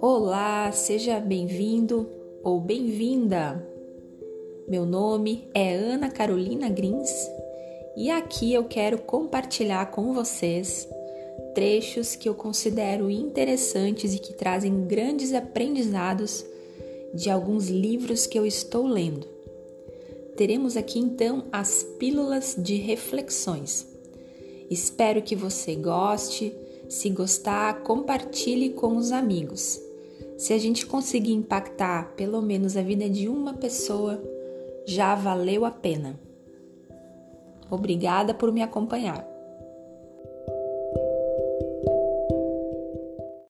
Olá, seja bem-vindo ou bem-vinda. Meu nome é Ana Carolina Grins e aqui eu quero compartilhar com vocês trechos que eu considero interessantes e que trazem grandes aprendizados de alguns livros que eu estou lendo. Teremos aqui então as pílulas de reflexões. Espero que você goste. Se gostar, compartilhe com os amigos. Se a gente conseguir impactar pelo menos a vida de uma pessoa, já valeu a pena. Obrigada por me acompanhar.